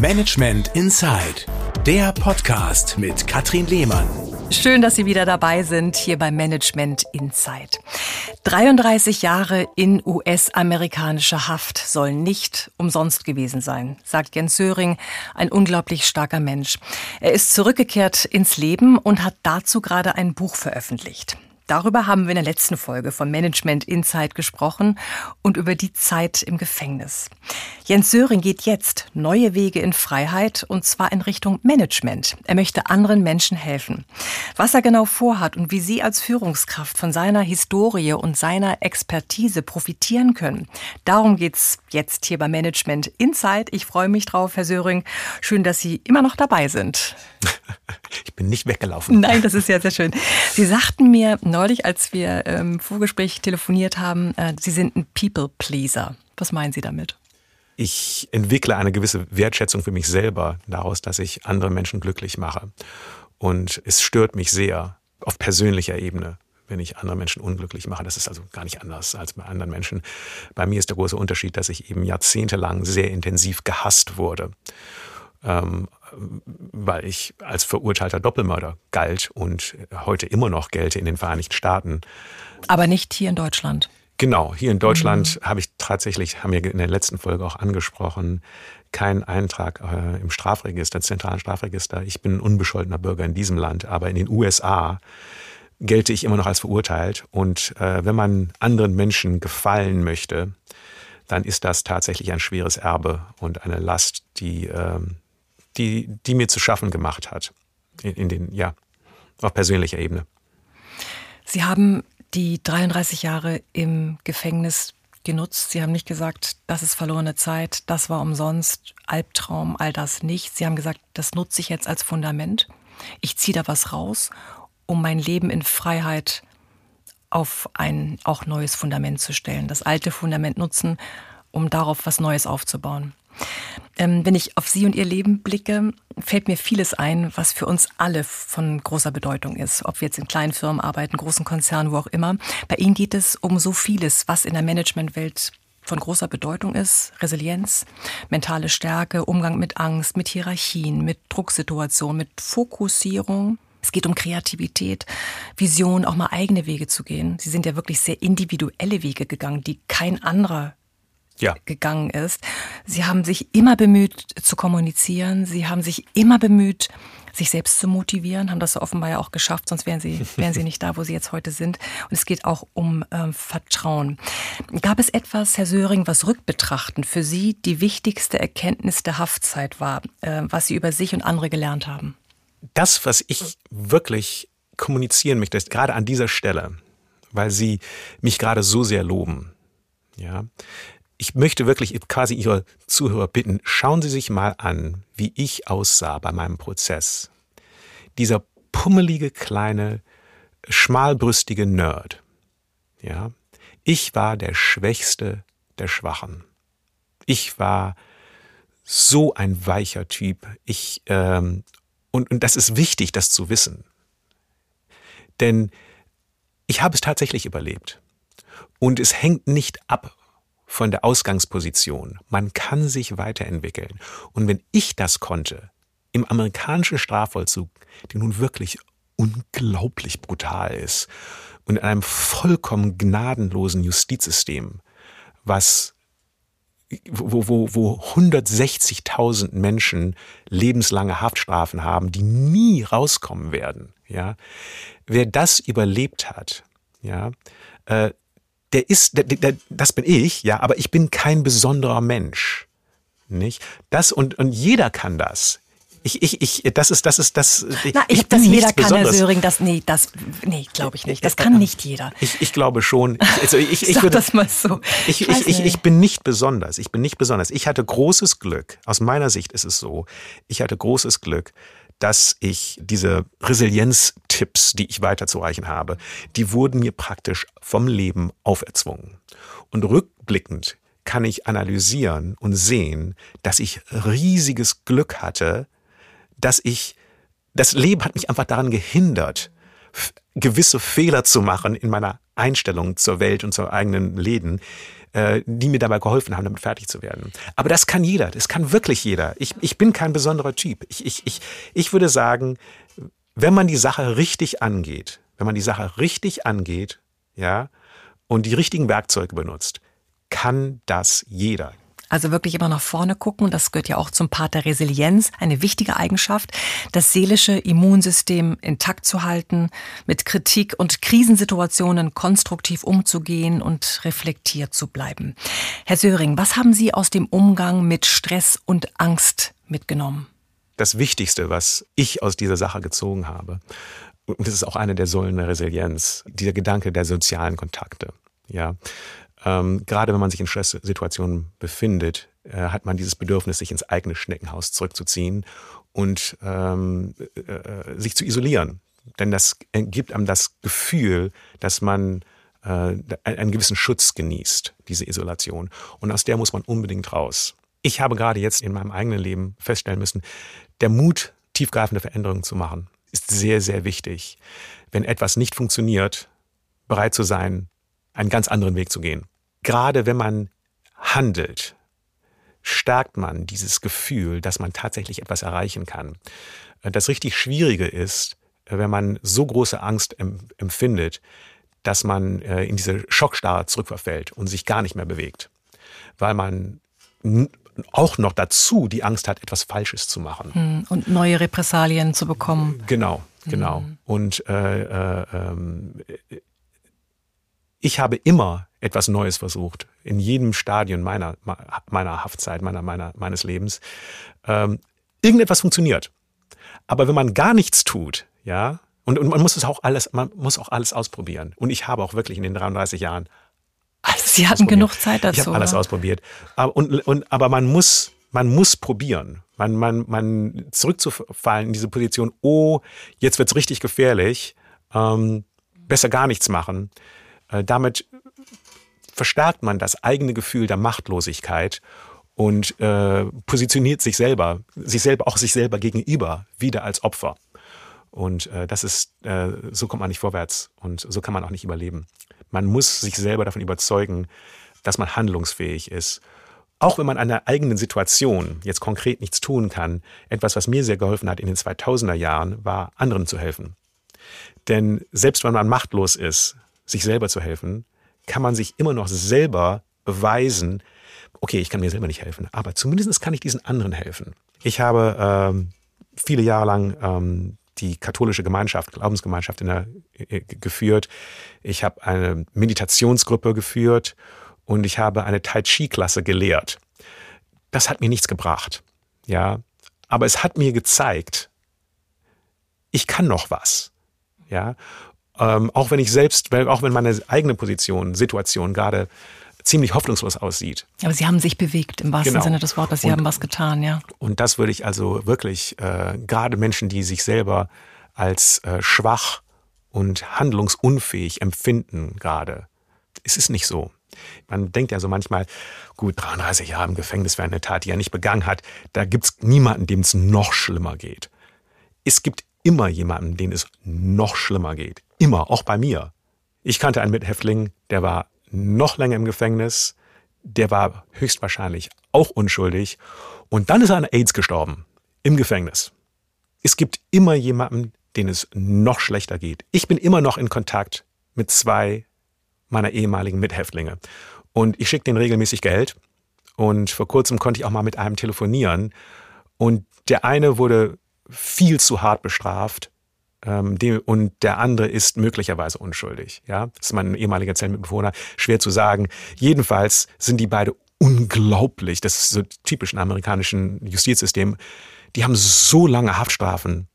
Management Inside, der Podcast mit Katrin Lehmann. Schön, dass Sie wieder dabei sind hier bei Management Insight. 33 Jahre in US-amerikanischer Haft sollen nicht umsonst gewesen sein, sagt Jens Söring, ein unglaublich starker Mensch. Er ist zurückgekehrt ins Leben und hat dazu gerade ein Buch veröffentlicht. Darüber haben wir in der letzten Folge von Management Insight gesprochen und über die Zeit im Gefängnis. Jens Söring geht jetzt neue Wege in Freiheit und zwar in Richtung Management. Er möchte anderen Menschen helfen. Was er genau vorhat und wie Sie als Führungskraft von seiner Historie und seiner Expertise profitieren können, darum geht's jetzt hier bei Management Insight. Ich freue mich drauf, Herr Söring. Schön, dass Sie immer noch dabei sind. Ich bin nicht weggelaufen. Nein, das ist ja sehr schön. Sie sagten mir neulich, als wir im ähm, Vorgespräch telefoniert haben, äh, Sie sind ein People-Pleaser. Was meinen Sie damit? Ich entwickle eine gewisse Wertschätzung für mich selber daraus, dass ich andere Menschen glücklich mache. Und es stört mich sehr auf persönlicher Ebene, wenn ich andere Menschen unglücklich mache. Das ist also gar nicht anders als bei anderen Menschen. Bei mir ist der große Unterschied, dass ich eben jahrzehntelang sehr intensiv gehasst wurde. Ähm, weil ich als verurteilter Doppelmörder galt und heute immer noch gelte in den Vereinigten Staaten. Aber nicht hier in Deutschland. Genau, hier in Deutschland mhm. habe ich tatsächlich, haben wir in der letzten Folge auch angesprochen, keinen Eintrag äh, im Strafregister, zentralen Strafregister. Ich bin ein unbescholtener Bürger in diesem Land, aber in den USA gelte ich immer noch als verurteilt. Und äh, wenn man anderen Menschen gefallen möchte, dann ist das tatsächlich ein schweres Erbe und eine Last, die äh, die, die mir zu schaffen gemacht hat. In, in den, ja, auf persönlicher Ebene. Sie haben die 33 Jahre im Gefängnis genutzt. Sie haben nicht gesagt, das ist verlorene Zeit, das war umsonst, Albtraum, all das nicht. Sie haben gesagt, das nutze ich jetzt als Fundament. Ich ziehe da was raus, um mein Leben in Freiheit auf ein auch neues Fundament zu stellen. Das alte Fundament nutzen, um darauf was Neues aufzubauen. Ähm, wenn ich auf Sie und Ihr Leben blicke, fällt mir vieles ein, was für uns alle von großer Bedeutung ist. Ob wir jetzt in kleinen Firmen arbeiten, großen Konzernen, wo auch immer. Bei Ihnen geht es um so vieles, was in der Managementwelt von großer Bedeutung ist. Resilienz, mentale Stärke, Umgang mit Angst, mit Hierarchien, mit Drucksituationen, mit Fokussierung. Es geht um Kreativität, Vision, auch mal eigene Wege zu gehen. Sie sind ja wirklich sehr individuelle Wege gegangen, die kein anderer ja. gegangen ist. Sie haben sich immer bemüht zu kommunizieren. Sie haben sich immer bemüht, sich selbst zu motivieren, haben das offenbar ja auch geschafft, sonst wären sie, wären sie nicht da, wo sie jetzt heute sind. Und es geht auch um ähm, Vertrauen. Gab es etwas, Herr Söring, was rückbetrachtend für Sie die wichtigste Erkenntnis der Haftzeit war, äh, was Sie über sich und andere gelernt haben? Das, was ich wirklich kommunizieren möchte, ist gerade an dieser Stelle, weil Sie mich gerade so sehr loben. Ja, ich möchte wirklich quasi Ihre Zuhörer bitten, schauen Sie sich mal an, wie ich aussah bei meinem Prozess. Dieser pummelige, kleine, schmalbrüstige Nerd. Ja, ich war der Schwächste der Schwachen. Ich war so ein weicher Typ. Ich, ähm, und, und das ist wichtig, das zu wissen. Denn ich habe es tatsächlich überlebt. Und es hängt nicht ab von der Ausgangsposition. Man kann sich weiterentwickeln. Und wenn ich das konnte, im amerikanischen Strafvollzug, der nun wirklich unglaublich brutal ist, und in einem vollkommen gnadenlosen Justizsystem, was wo, wo, wo 160.000 Menschen lebenslange Haftstrafen haben, die nie rauskommen werden. Ja, wer das überlebt hat, ja, äh, der ist, der, der, das bin ich, ja, aber ich bin kein besonderer Mensch. Nicht? Das und, und jeder kann das. Ich, ich, ich, das ist, das ist, das. Na, ich, ich das jeder kann, Herr Söring, das, nee, das, nee, glaube ich nicht. Das kann nicht jeder. Ich, ich glaube schon. Also ich, ich, ich würde, das mal so. Ich, ich, ich, ich bin nicht besonders. Ich bin nicht besonders. Ich hatte großes Glück. Aus meiner Sicht ist es so. Ich hatte großes Glück, dass ich diese Resilienz-Tipps, die ich weiterzureichen habe, die wurden mir praktisch vom Leben auferzwungen. Und rückblickend kann ich analysieren und sehen, dass ich riesiges Glück hatte, dass ich, das Leben hat mich einfach daran gehindert, gewisse Fehler zu machen in meiner Einstellung zur Welt und zur eigenen Läden, äh, die mir dabei geholfen haben, damit fertig zu werden. Aber das kann jeder, das kann wirklich jeder. Ich, ich bin kein besonderer Typ. Ich, ich, ich, ich würde sagen, wenn man die Sache richtig angeht, wenn man die Sache richtig angeht, ja, und die richtigen Werkzeuge benutzt, kann das jeder. Also wirklich immer nach vorne gucken. Das gehört ja auch zum Part der Resilienz. Eine wichtige Eigenschaft, das seelische Immunsystem intakt zu halten, mit Kritik und Krisensituationen konstruktiv umzugehen und reflektiert zu bleiben. Herr Söring, was haben Sie aus dem Umgang mit Stress und Angst mitgenommen? Das Wichtigste, was ich aus dieser Sache gezogen habe, und das ist auch eine der Säulen der Resilienz, dieser Gedanke der sozialen Kontakte. Ja, ähm, gerade wenn man sich in Stresssituationen befindet, äh, hat man dieses Bedürfnis, sich ins eigene Schneckenhaus zurückzuziehen und ähm, äh, äh sich zu isolieren. Denn das gibt einem das Gefühl, dass man äh, einen gewissen Schutz genießt, diese Isolation. Und aus der muss man unbedingt raus. Ich habe gerade jetzt in meinem eigenen Leben feststellen müssen, der Mut, tiefgreifende Veränderungen zu machen, ist sehr, sehr wichtig. Wenn etwas nicht funktioniert, bereit zu sein, einen ganz anderen Weg zu gehen gerade wenn man handelt, stärkt man dieses Gefühl, dass man tatsächlich etwas erreichen kann. Das richtig Schwierige ist, wenn man so große Angst empfindet, dass man äh, in diese Schockstarre zurückverfällt und sich gar nicht mehr bewegt, weil man auch noch dazu die Angst hat, etwas Falsches zu machen. Hm, und neue Repressalien zu bekommen. Genau, genau. Mhm. Und äh, äh, äh, ich habe immer etwas Neues versucht. In jedem Stadion meiner, meiner Haftzeit, meiner, meiner, meines Lebens. Ähm, irgendetwas funktioniert. Aber wenn man gar nichts tut, ja, und, und man muss es auch alles, man muss auch alles ausprobieren. Und ich habe auch wirklich in den 33 Jahren alles Sie hatten genug Zeit dazu. Ich habe alles oder? ausprobiert. Aber, und, und, aber man muss, man muss probieren. Man, man, man zurückzufallen in diese Position, oh, jetzt wird's richtig gefährlich, ähm, besser gar nichts machen. Äh, damit verstärkt man das eigene Gefühl der Machtlosigkeit und äh, positioniert sich selber, sich selber, auch sich selber gegenüber wieder als Opfer. Und äh, das ist, äh, so kommt man nicht vorwärts und so kann man auch nicht überleben. Man muss sich selber davon überzeugen, dass man handlungsfähig ist. Auch wenn man an der eigenen Situation jetzt konkret nichts tun kann, etwas, was mir sehr geholfen hat in den 2000er Jahren, war anderen zu helfen. Denn selbst wenn man machtlos ist, sich selber zu helfen, kann man sich immer noch selber beweisen, okay, ich kann mir selber nicht helfen, aber zumindest kann ich diesen anderen helfen. Ich habe ähm, viele Jahre lang ähm, die katholische Gemeinschaft, Glaubensgemeinschaft in der, äh, geführt. Ich habe eine Meditationsgruppe geführt und ich habe eine Tai Chi Klasse gelehrt. Das hat mir nichts gebracht, ja, aber es hat mir gezeigt, ich kann noch was, ja. Ähm, auch wenn ich selbst, auch wenn meine eigene Position, Situation gerade ziemlich hoffnungslos aussieht. Aber Sie haben sich bewegt im wahrsten genau. Sinne des Wortes. Sie und, haben was getan, ja. Und das würde ich also wirklich äh, gerade Menschen, die sich selber als äh, schwach und handlungsunfähig empfinden gerade. Es ist nicht so. Man denkt ja so manchmal, gut, 33 Jahre im Gefängnis für eine Tat, die er nicht begangen hat, da gibt's niemanden, dem es noch schlimmer geht. Es gibt immer jemanden, dem es noch schlimmer geht. Immer, auch bei mir. Ich kannte einen Mithäftling, der war noch länger im Gefängnis, der war höchstwahrscheinlich auch unschuldig und dann ist er an AIDS gestorben. Im Gefängnis. Es gibt immer jemanden, den es noch schlechter geht. Ich bin immer noch in Kontakt mit zwei meiner ehemaligen Mithäftlinge. Und ich schicke denen regelmäßig Geld. Und vor kurzem konnte ich auch mal mit einem telefonieren. Und der eine wurde viel zu hart bestraft ähm, und der andere ist möglicherweise unschuldig. Ja, das ist mein ehemaliger Zellenmitbewohner. Schwer zu sagen. Jedenfalls sind die beide unglaublich. Das ist so typisch im amerikanischen Justizsystem. Die haben so lange Haftstrafen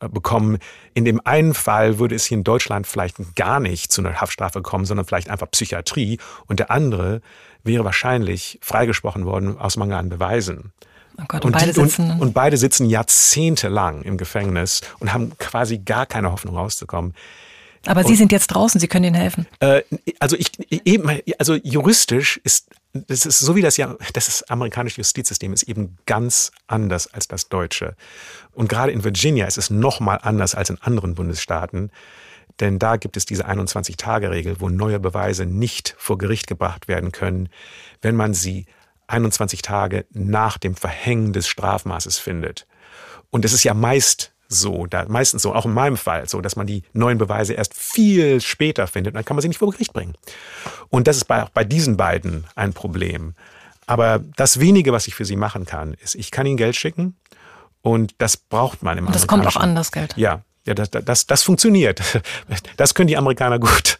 äh, bekommen. In dem einen Fall würde es hier in Deutschland vielleicht gar nicht zu einer Haftstrafe kommen, sondern vielleicht einfach Psychiatrie. Und der andere wäre wahrscheinlich freigesprochen worden aus Mangel an Beweisen. Oh Gott, und, und, beide sitzen, und, und, beide sitzen jahrzehntelang im Gefängnis und haben quasi gar keine Hoffnung rauszukommen. Aber Sie sind jetzt draußen, Sie können ihnen helfen. Äh, also ich eben, also juristisch ist das ist so wie das ja das amerikanische Justizsystem ist eben ganz anders als das deutsche. Und gerade in Virginia ist es noch mal anders als in anderen Bundesstaaten. Denn da gibt es diese 21-Tage-Regel, wo neue Beweise nicht vor Gericht gebracht werden können, wenn man sie 21 Tage nach dem Verhängen des Strafmaßes findet. Und es ist ja meist so, da, meistens so, auch in meinem Fall, so, dass man die neuen Beweise erst viel später findet, dann kann man sie nicht vor Gericht bringen. Und das ist bei, auch bei diesen beiden ein Problem. Aber das wenige, was ich für sie machen kann, ist, ich kann ihnen Geld schicken und das braucht man im Und das kommt auch an, das Geld. Ja, ja, das, das, das funktioniert. Das können die Amerikaner gut.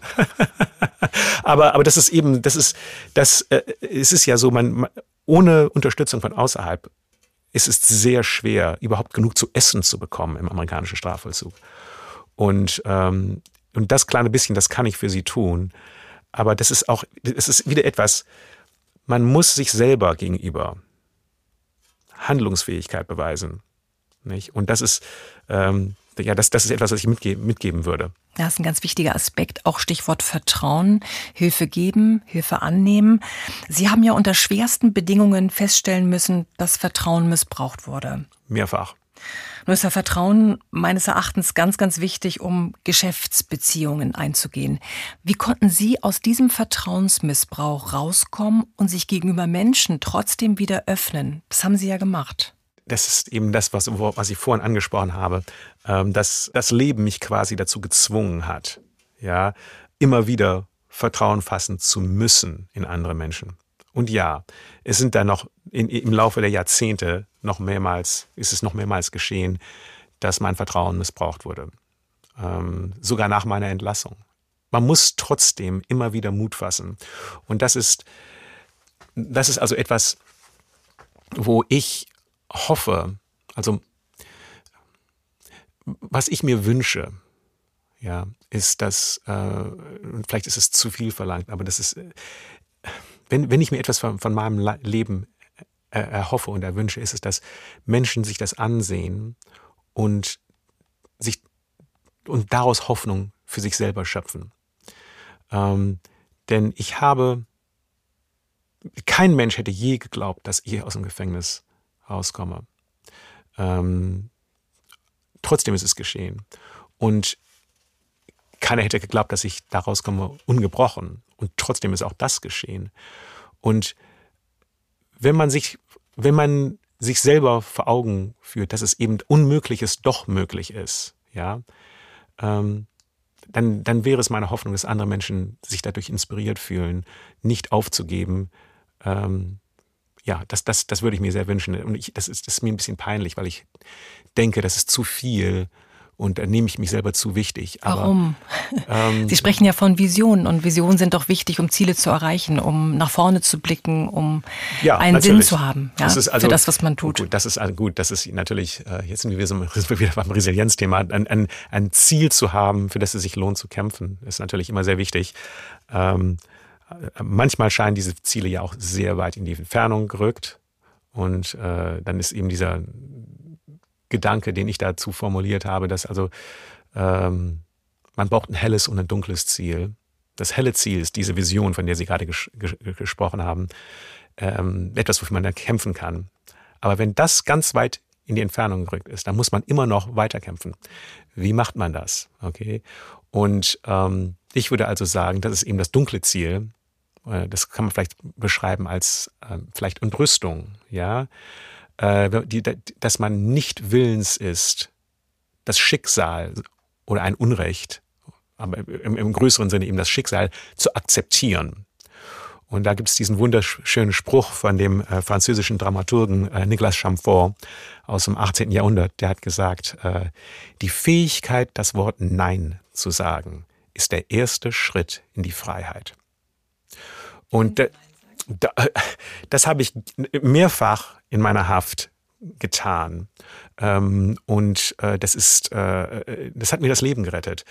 aber, aber das ist eben, das ist, das, äh, es ist ja so, man, ohne Unterstützung von außerhalb ist es sehr schwer, überhaupt genug zu essen zu bekommen im amerikanischen Strafvollzug. Und, ähm, und das kleine bisschen, das kann ich für sie tun. Aber das ist auch, es ist wieder etwas, man muss sich selber gegenüber Handlungsfähigkeit beweisen. Nicht? Und das ist, ähm, ja, das, das ist etwas, was ich mitge mitgeben würde. Das ist ein ganz wichtiger Aspekt, auch Stichwort Vertrauen, Hilfe geben, Hilfe annehmen. Sie haben ja unter schwersten Bedingungen feststellen müssen, dass Vertrauen missbraucht wurde. Mehrfach. Nur ist ja Vertrauen meines Erachtens ganz, ganz wichtig, um Geschäftsbeziehungen einzugehen. Wie konnten Sie aus diesem Vertrauensmissbrauch rauskommen und sich gegenüber Menschen trotzdem wieder öffnen? Das haben Sie ja gemacht das ist eben das, was, was ich vorhin angesprochen habe, ähm, dass das Leben mich quasi dazu gezwungen hat, ja, immer wieder Vertrauen fassen zu müssen in andere Menschen. Und ja, es sind da noch in, im Laufe der Jahrzehnte noch mehrmals, ist es noch mehrmals geschehen, dass mein Vertrauen missbraucht wurde. Ähm, sogar nach meiner Entlassung. Man muss trotzdem immer wieder Mut fassen. Und das ist, das ist also etwas, wo ich hoffe, also was ich mir wünsche, ja, ist, dass, äh, vielleicht ist es zu viel verlangt, aber das ist, wenn, wenn ich mir etwas von, von meinem Leben äh, erhoffe und erwünsche, ist es, dass Menschen sich das ansehen und sich und daraus Hoffnung für sich selber schöpfen. Ähm, denn ich habe, kein Mensch hätte je geglaubt, dass ich aus dem Gefängnis rauskomme. Ähm, trotzdem ist es geschehen. Und keiner hätte geglaubt, dass ich da rauskomme ungebrochen. Und trotzdem ist auch das geschehen. Und wenn man sich, wenn man sich selber vor Augen führt, dass es eben Unmögliches doch möglich ist, ja, ähm, dann, dann wäre es meine Hoffnung, dass andere Menschen sich dadurch inspiriert fühlen, nicht aufzugeben, ähm, ja, das, das, das würde ich mir sehr wünschen. Und ich, das, ist, das ist mir ein bisschen peinlich, weil ich denke, das ist zu viel und da nehme ich mich selber zu wichtig. Aber, Warum? Ähm, Sie sprechen ja von Visionen und Visionen sind doch wichtig, um Ziele zu erreichen, um nach vorne zu blicken, um ja, einen natürlich. Sinn zu haben ja, das also, für das, was man tut. Gut, das ist also gut, das ist natürlich, äh, jetzt sind wir, so, sind wir wieder beim Resilienzthema, ein, ein, ein Ziel zu haben, für das es sich lohnt zu kämpfen, ist natürlich immer sehr wichtig. Ähm, manchmal scheinen diese Ziele ja auch sehr weit in die Entfernung gerückt. Und äh, dann ist eben dieser Gedanke, den ich dazu formuliert habe, dass also ähm, man braucht ein helles und ein dunkles Ziel. Das helle Ziel ist diese Vision, von der Sie gerade ges ges gesprochen haben, ähm, etwas, wofür man dann kämpfen kann. Aber wenn das ganz weit in die Entfernung gerückt ist, dann muss man immer noch weiterkämpfen. Wie macht man das? Okay. Und ähm, ich würde also sagen, das ist eben das dunkle Ziel, das kann man vielleicht beschreiben als äh, vielleicht Entrüstung, ja, äh, die, dass man nicht willens ist, das Schicksal oder ein Unrecht, aber im, im größeren Sinne eben das Schicksal zu akzeptieren. Und da gibt es diesen wunderschönen Spruch von dem äh, französischen Dramaturgen äh, Nicolas Chamfort aus dem 18. Jahrhundert. Der hat gesagt, äh, die Fähigkeit, das Wort Nein zu sagen, ist der erste Schritt in die Freiheit. Und äh, da, das habe ich mehrfach in meiner Haft getan. Ähm, und äh, das ist, äh, das hat mir das Leben gerettet.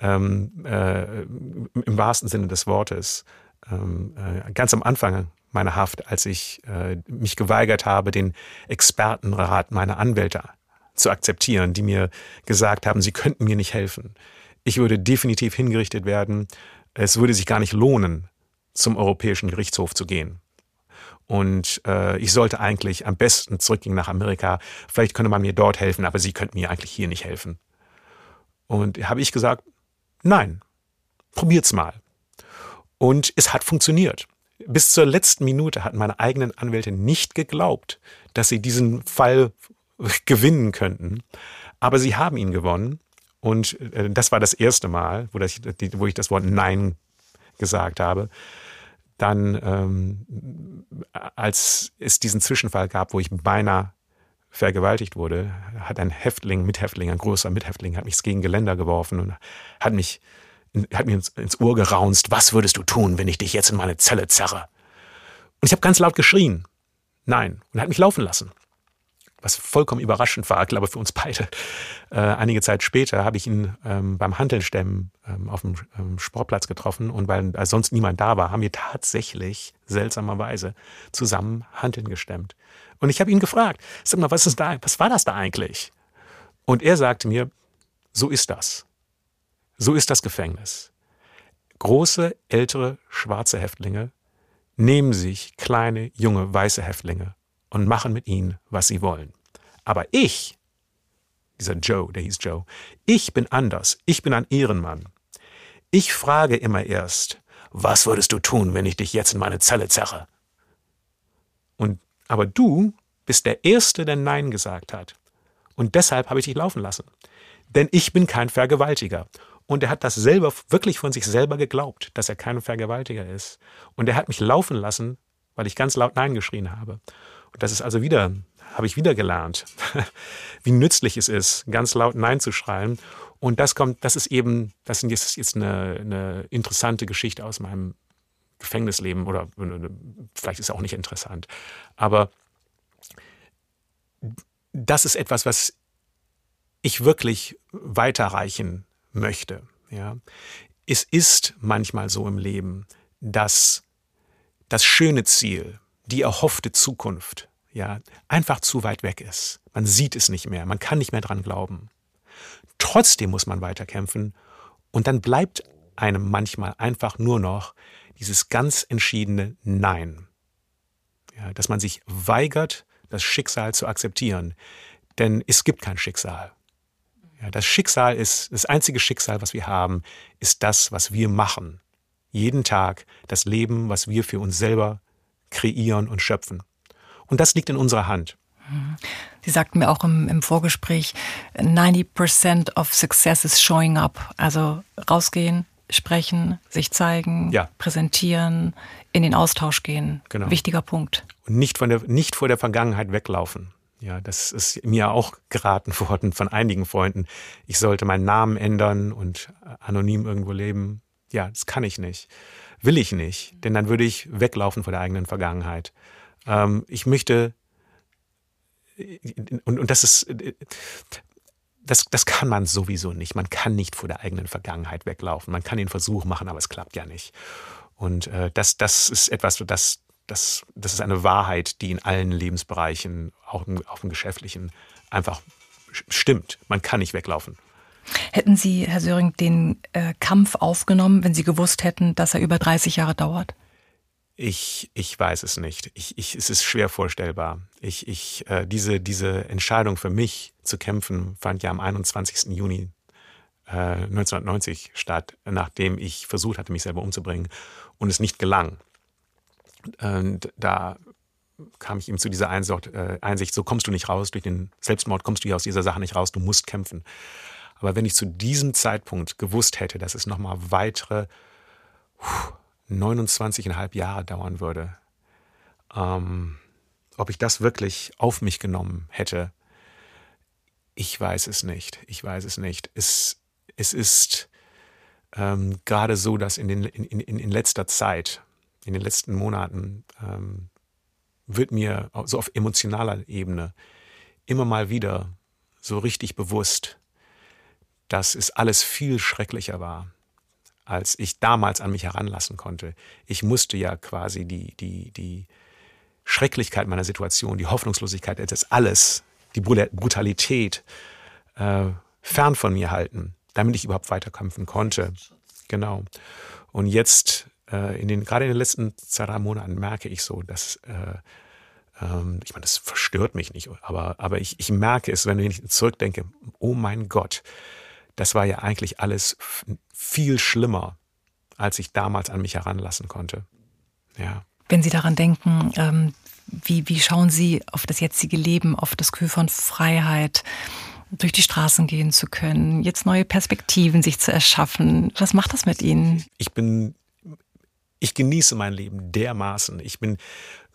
Ähm, äh, Im wahrsten Sinne des Wortes. Ähm, äh, ganz am Anfang meiner Haft, als ich äh, mich geweigert habe, den Expertenrat meiner Anwälte zu akzeptieren, die mir gesagt haben, sie könnten mir nicht helfen. Ich würde definitiv hingerichtet werden. Es würde sich gar nicht lohnen, zum Europäischen Gerichtshof zu gehen. Und äh, ich sollte eigentlich am besten zurückgehen nach Amerika. Vielleicht könnte man mir dort helfen, aber sie könnten mir eigentlich hier nicht helfen. Und habe ich gesagt, nein, probiert's mal. Und es hat funktioniert. Bis zur letzten Minute hatten meine eigenen Anwälte nicht geglaubt, dass sie diesen Fall gewinnen könnten. Aber sie haben ihn gewonnen. Und äh, das war das erste Mal, wo, das, wo ich das Wort Nein gesagt habe. Dann, ähm, als es diesen Zwischenfall gab, wo ich beinahe vergewaltigt wurde, hat ein Häftling, Mithäftling, ein großer Mithäftling, hat mich gegen Geländer geworfen und hat mich hat mir ins, ins Ohr geraunzt, was würdest du tun, wenn ich dich jetzt in meine Zelle zerre? Und ich habe ganz laut geschrien, nein, und er hat mich laufen lassen. Was vollkommen überraschend war, glaube ich, für uns beide. Äh, einige Zeit später habe ich ihn ähm, beim Handelnstemmen ähm, auf dem ähm, Sportplatz getroffen und weil äh, sonst niemand da war, haben wir tatsächlich seltsamerweise zusammen Handeln gestemmt. Und ich habe ihn gefragt, sag mal, was ist da, was war das da eigentlich? Und er sagte mir, so ist das. So ist das Gefängnis. Große, ältere, schwarze Häftlinge nehmen sich kleine, junge, weiße Häftlinge und machen mit ihnen, was sie wollen. Aber ich, dieser Joe, der hieß Joe, ich bin anders, ich bin ein Ehrenmann. Ich frage immer erst, was würdest du tun, wenn ich dich jetzt in meine Zelle zerre? Und, aber du bist der Erste, der Nein gesagt hat. Und deshalb habe ich dich laufen lassen. Denn ich bin kein Vergewaltiger. Und er hat das selber, wirklich von sich selber geglaubt, dass er kein Vergewaltiger ist. Und er hat mich laufen lassen, weil ich ganz laut Nein geschrien habe. Das ist also wieder, habe ich wieder gelernt, wie nützlich es ist, ganz laut Nein zu schreien. Und das kommt, das ist eben, das ist jetzt eine, eine interessante Geschichte aus meinem Gefängnisleben oder vielleicht ist es auch nicht interessant. Aber das ist etwas, was ich wirklich weiterreichen möchte. Ja. Es ist manchmal so im Leben, dass das schöne Ziel, die erhoffte Zukunft, ja, einfach zu weit weg ist. Man sieht es nicht mehr, man kann nicht mehr dran glauben. Trotzdem muss man weiterkämpfen und dann bleibt einem manchmal einfach nur noch dieses ganz entschiedene Nein. Ja, dass man sich weigert, das Schicksal zu akzeptieren. Denn es gibt kein Schicksal. Ja, das Schicksal ist, das einzige Schicksal, was wir haben, ist das, was wir machen. Jeden Tag das Leben, was wir für uns selber kreieren und schöpfen. Und das liegt in unserer Hand. Sie sagten mir auch im, im Vorgespräch, 90% of success is showing up. Also rausgehen, sprechen, sich zeigen, ja. präsentieren, in den Austausch gehen. Genau. Wichtiger Punkt. Und nicht, von der, nicht vor der Vergangenheit weglaufen. Ja, das ist mir auch geraten worden von einigen Freunden. Ich sollte meinen Namen ändern und anonym irgendwo leben. Ja, das kann ich nicht. Will ich nicht, denn dann würde ich weglaufen vor der eigenen Vergangenheit. Ähm, ich möchte, und, und das ist, das, das kann man sowieso nicht. Man kann nicht vor der eigenen Vergangenheit weglaufen. Man kann den Versuch machen, aber es klappt ja nicht. Und äh, das, das ist etwas, das, das, das ist eine Wahrheit, die in allen Lebensbereichen, auch im, auch im geschäftlichen, einfach stimmt. Man kann nicht weglaufen. Hätten Sie, Herr Söring, den äh, Kampf aufgenommen, wenn Sie gewusst hätten, dass er über 30 Jahre dauert? Ich, ich weiß es nicht. Ich, ich, es ist schwer vorstellbar. Ich, ich, äh, diese, diese Entscheidung für mich zu kämpfen fand ja am 21. Juni äh, 1990 statt, nachdem ich versucht hatte, mich selber umzubringen und es nicht gelang. Und da kam ich ihm zu dieser Einsicht, äh, Einsicht, so kommst du nicht raus, durch den Selbstmord kommst du hier aus dieser Sache nicht raus, du musst kämpfen. Aber wenn ich zu diesem Zeitpunkt gewusst hätte, dass es nochmal weitere 29,5 Jahre dauern würde, ähm, ob ich das wirklich auf mich genommen hätte, ich weiß es nicht. Ich weiß es nicht. Es, es ist ähm, gerade so, dass in, den, in, in, in letzter Zeit, in den letzten Monaten ähm, wird mir so auf emotionaler Ebene immer mal wieder so richtig bewusst, dass es alles viel schrecklicher war, als ich damals an mich heranlassen konnte. Ich musste ja quasi die, die, die Schrecklichkeit meiner Situation, die Hoffnungslosigkeit, das alles, die Brutalität äh, fern von mir halten, damit ich überhaupt weiterkämpfen konnte. Genau. Und jetzt äh, in den, gerade in den letzten zwei, drei Monaten merke ich so, dass, äh, ähm, ich meine, das verstört mich nicht, aber, aber ich, ich merke es, wenn ich zurückdenke, oh mein Gott, das war ja eigentlich alles viel schlimmer, als ich damals an mich heranlassen konnte. Ja. Wenn Sie daran denken, ähm, wie, wie schauen Sie auf das jetzige Leben, auf das Gefühl von Freiheit, durch die Straßen gehen zu können, jetzt neue Perspektiven sich zu erschaffen? Was macht das mit Ihnen? Ich bin, ich genieße mein Leben dermaßen. Ich bin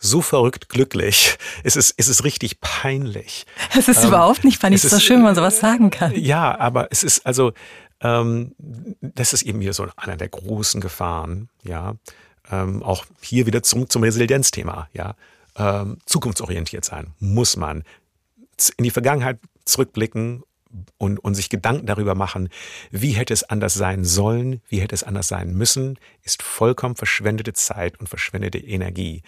so verrückt glücklich. Es ist, es ist richtig peinlich. Es ist ähm, überhaupt nicht peinlich. Es ist so schön, wenn man sowas sagen kann. Ja, aber es ist also, ähm, das ist eben hier so einer der großen Gefahren, ja. Ähm, auch hier wieder zum, zum Resilienzthema, ja. Ähm, zukunftsorientiert sein muss man. In die Vergangenheit zurückblicken und, und sich Gedanken darüber machen, wie hätte es anders sein sollen, wie hätte es anders sein müssen, ist vollkommen verschwendete Zeit und verschwendete Energie.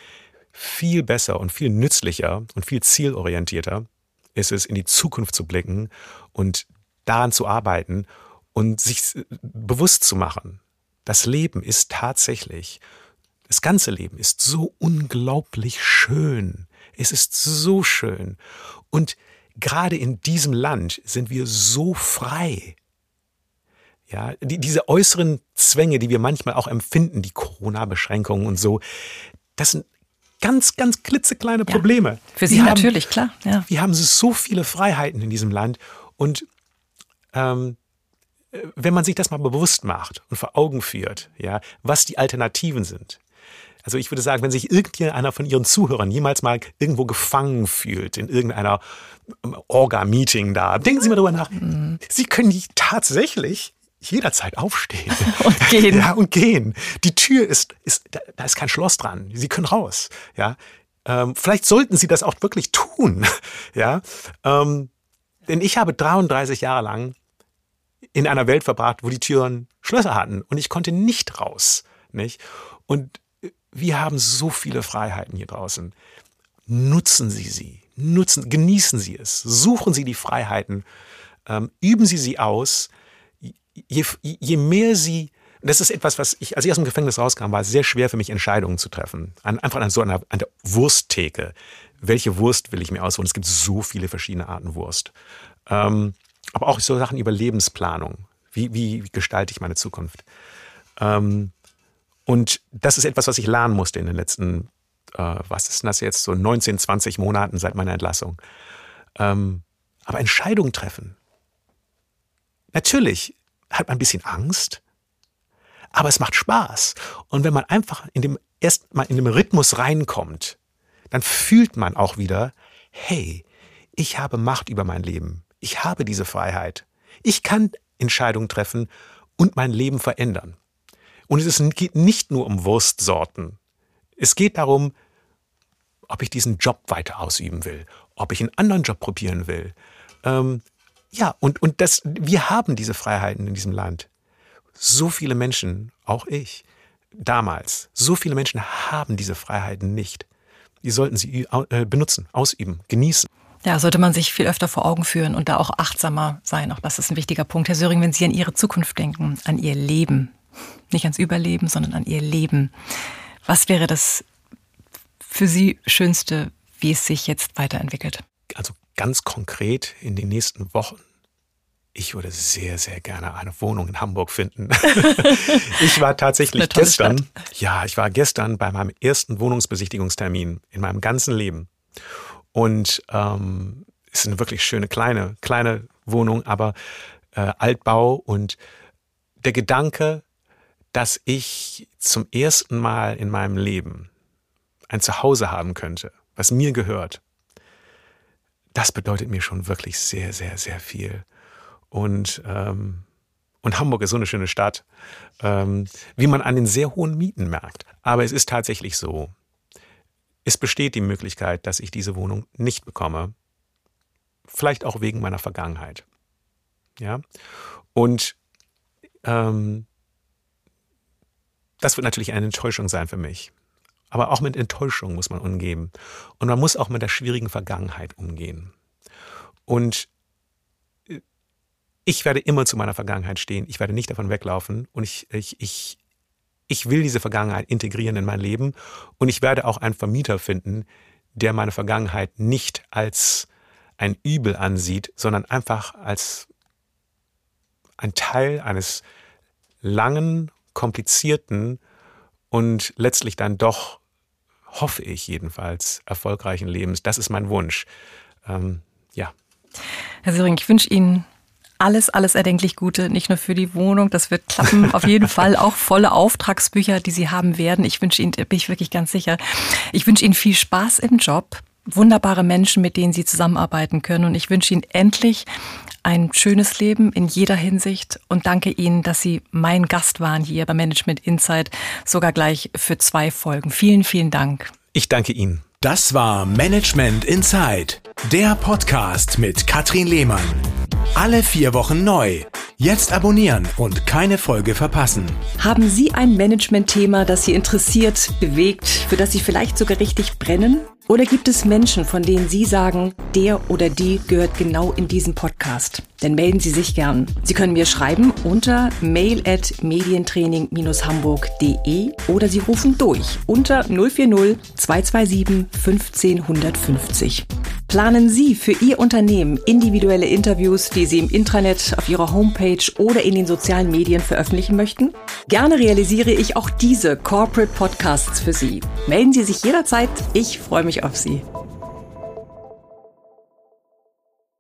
Viel besser und viel nützlicher und viel zielorientierter ist es, in die Zukunft zu blicken und daran zu arbeiten und sich bewusst zu machen. Das Leben ist tatsächlich, das ganze Leben ist so unglaublich schön. Es ist so schön. Und gerade in diesem Land sind wir so frei. Ja, die, diese äußeren Zwänge, die wir manchmal auch empfinden, die Corona-Beschränkungen und so, das sind ganz, ganz klitzekleine Probleme. Ja, für Sie wir natürlich, haben, klar. Ja. Wir haben so viele Freiheiten in diesem Land und ähm, wenn man sich das mal bewusst macht und vor Augen führt, ja, was die Alternativen sind, also ich würde sagen, wenn sich irgendeiner von Ihren Zuhörern jemals mal irgendwo gefangen fühlt, in irgendeiner ähm, Orga-Meeting da, denken Sie mal drüber nach. Mhm. Sie können tatsächlich jederzeit aufstehen. Und gehen. Ja, und gehen. Die Tür ist, ist da, da ist kein Schloss dran. Sie können raus. Ja. Ähm, vielleicht sollten Sie das auch wirklich tun. Ja. Ähm, denn ich habe 33 Jahre lang in einer Welt verbracht, wo die Türen Schlösser hatten und ich konnte nicht raus. Nicht? Und wir haben so viele Freiheiten hier draußen. Nutzen Sie sie. Nutzen, genießen Sie es. Suchen Sie die Freiheiten. Ähm, üben Sie sie aus. Je, je mehr Sie das ist etwas, was ich, als ich aus dem Gefängnis rauskam, war es sehr schwer für mich, Entscheidungen zu treffen. An, einfach an so einer an der Wursttheke. Welche Wurst will ich mir ausholen? Es gibt so viele verschiedene Arten Wurst. Ähm, aber auch so Sachen über Lebensplanung. Wie, wie, gestalte ich meine Zukunft? Ähm, und das ist etwas, was ich lernen musste in den letzten, äh, was ist denn das jetzt, so 19, 20 Monaten seit meiner Entlassung. Ähm, aber Entscheidungen treffen. Natürlich hat man ein bisschen Angst, aber es macht Spaß. Und wenn man einfach in dem erst mal in dem Rhythmus reinkommt, dann fühlt man auch wieder, hey, ich habe Macht über mein Leben. Ich habe diese Freiheit. Ich kann Entscheidungen treffen und mein Leben verändern. Und es geht nicht nur um Wurstsorten. Es geht darum, ob ich diesen Job weiter ausüben will, ob ich einen anderen Job probieren will. Ähm, ja, und, und das, wir haben diese Freiheiten in diesem Land. So viele Menschen, auch ich, damals, so viele Menschen haben diese Freiheiten nicht. Die sollten sie äh, benutzen, ausüben, genießen. Ja, sollte man sich viel öfter vor Augen führen und da auch achtsamer sein. Auch das ist ein wichtiger Punkt. Herr Söring, wenn Sie an Ihre Zukunft denken, an Ihr Leben, nicht ans Überleben, sondern an ihr Leben. Was wäre das für Sie Schönste, wie es sich jetzt weiterentwickelt? Also ganz konkret in den nächsten Wochen. Ich würde sehr, sehr gerne eine Wohnung in Hamburg finden. ich war tatsächlich gestern, Stadt. ja, ich war gestern bei meinem ersten Wohnungsbesichtigungstermin in meinem ganzen Leben. Und ähm, es ist eine wirklich schöne kleine, kleine Wohnung, aber äh, Altbau und der Gedanke, dass ich zum ersten Mal in meinem Leben ein Zuhause haben könnte, was mir gehört, das bedeutet mir schon wirklich sehr, sehr, sehr viel. Und, ähm, und Hamburg ist so eine schöne Stadt, ähm, wie man an den sehr hohen Mieten merkt. Aber es ist tatsächlich so, es besteht die Möglichkeit, dass ich diese Wohnung nicht bekomme. Vielleicht auch wegen meiner Vergangenheit. Ja. Und ähm, das wird natürlich eine Enttäuschung sein für mich. Aber auch mit Enttäuschung muss man umgehen. Und man muss auch mit der schwierigen Vergangenheit umgehen. Und ich werde immer zu meiner Vergangenheit stehen. Ich werde nicht davon weglaufen. Und ich, ich, ich, ich will diese Vergangenheit integrieren in mein Leben. Und ich werde auch einen Vermieter finden, der meine Vergangenheit nicht als ein Übel ansieht, sondern einfach als ein Teil eines langen, komplizierten und letztlich dann doch, hoffe ich jedenfalls, erfolgreichen Lebens. Das ist mein Wunsch. Ähm, ja. Herr Söring, ich wünsche Ihnen alles, alles erdenklich Gute, nicht nur für die Wohnung, das wird klappen, auf jeden Fall auch volle Auftragsbücher, die Sie haben werden. Ich wünsche Ihnen, bin ich wirklich ganz sicher, ich wünsche Ihnen viel Spaß im Job, wunderbare Menschen, mit denen Sie zusammenarbeiten können und ich wünsche Ihnen endlich ein schönes Leben in jeder Hinsicht und danke Ihnen, dass Sie mein Gast waren hier bei Management Insight, sogar gleich für zwei Folgen. Vielen, vielen Dank. Ich danke Ihnen. Das war Management Insight, der Podcast mit Katrin Lehmann. Alle vier Wochen neu. Jetzt abonnieren und keine Folge verpassen. Haben Sie ein Management-Thema, das Sie interessiert, bewegt, für das Sie vielleicht sogar richtig brennen? Oder gibt es Menschen, von denen Sie sagen, der oder die gehört genau in diesen Podcast? Dann melden Sie sich gern. Sie können mir schreiben unter mail at medientraining-hamburg.de oder Sie rufen durch unter 040 227 15 150. Planen Sie für Ihr Unternehmen individuelle Interviews, die Sie im Intranet, auf Ihrer Homepage oder in den sozialen Medien veröffentlichen möchten? Gerne realisiere ich auch diese Corporate Podcasts für Sie. Melden Sie sich jederzeit. Ich freue mich auf Sie.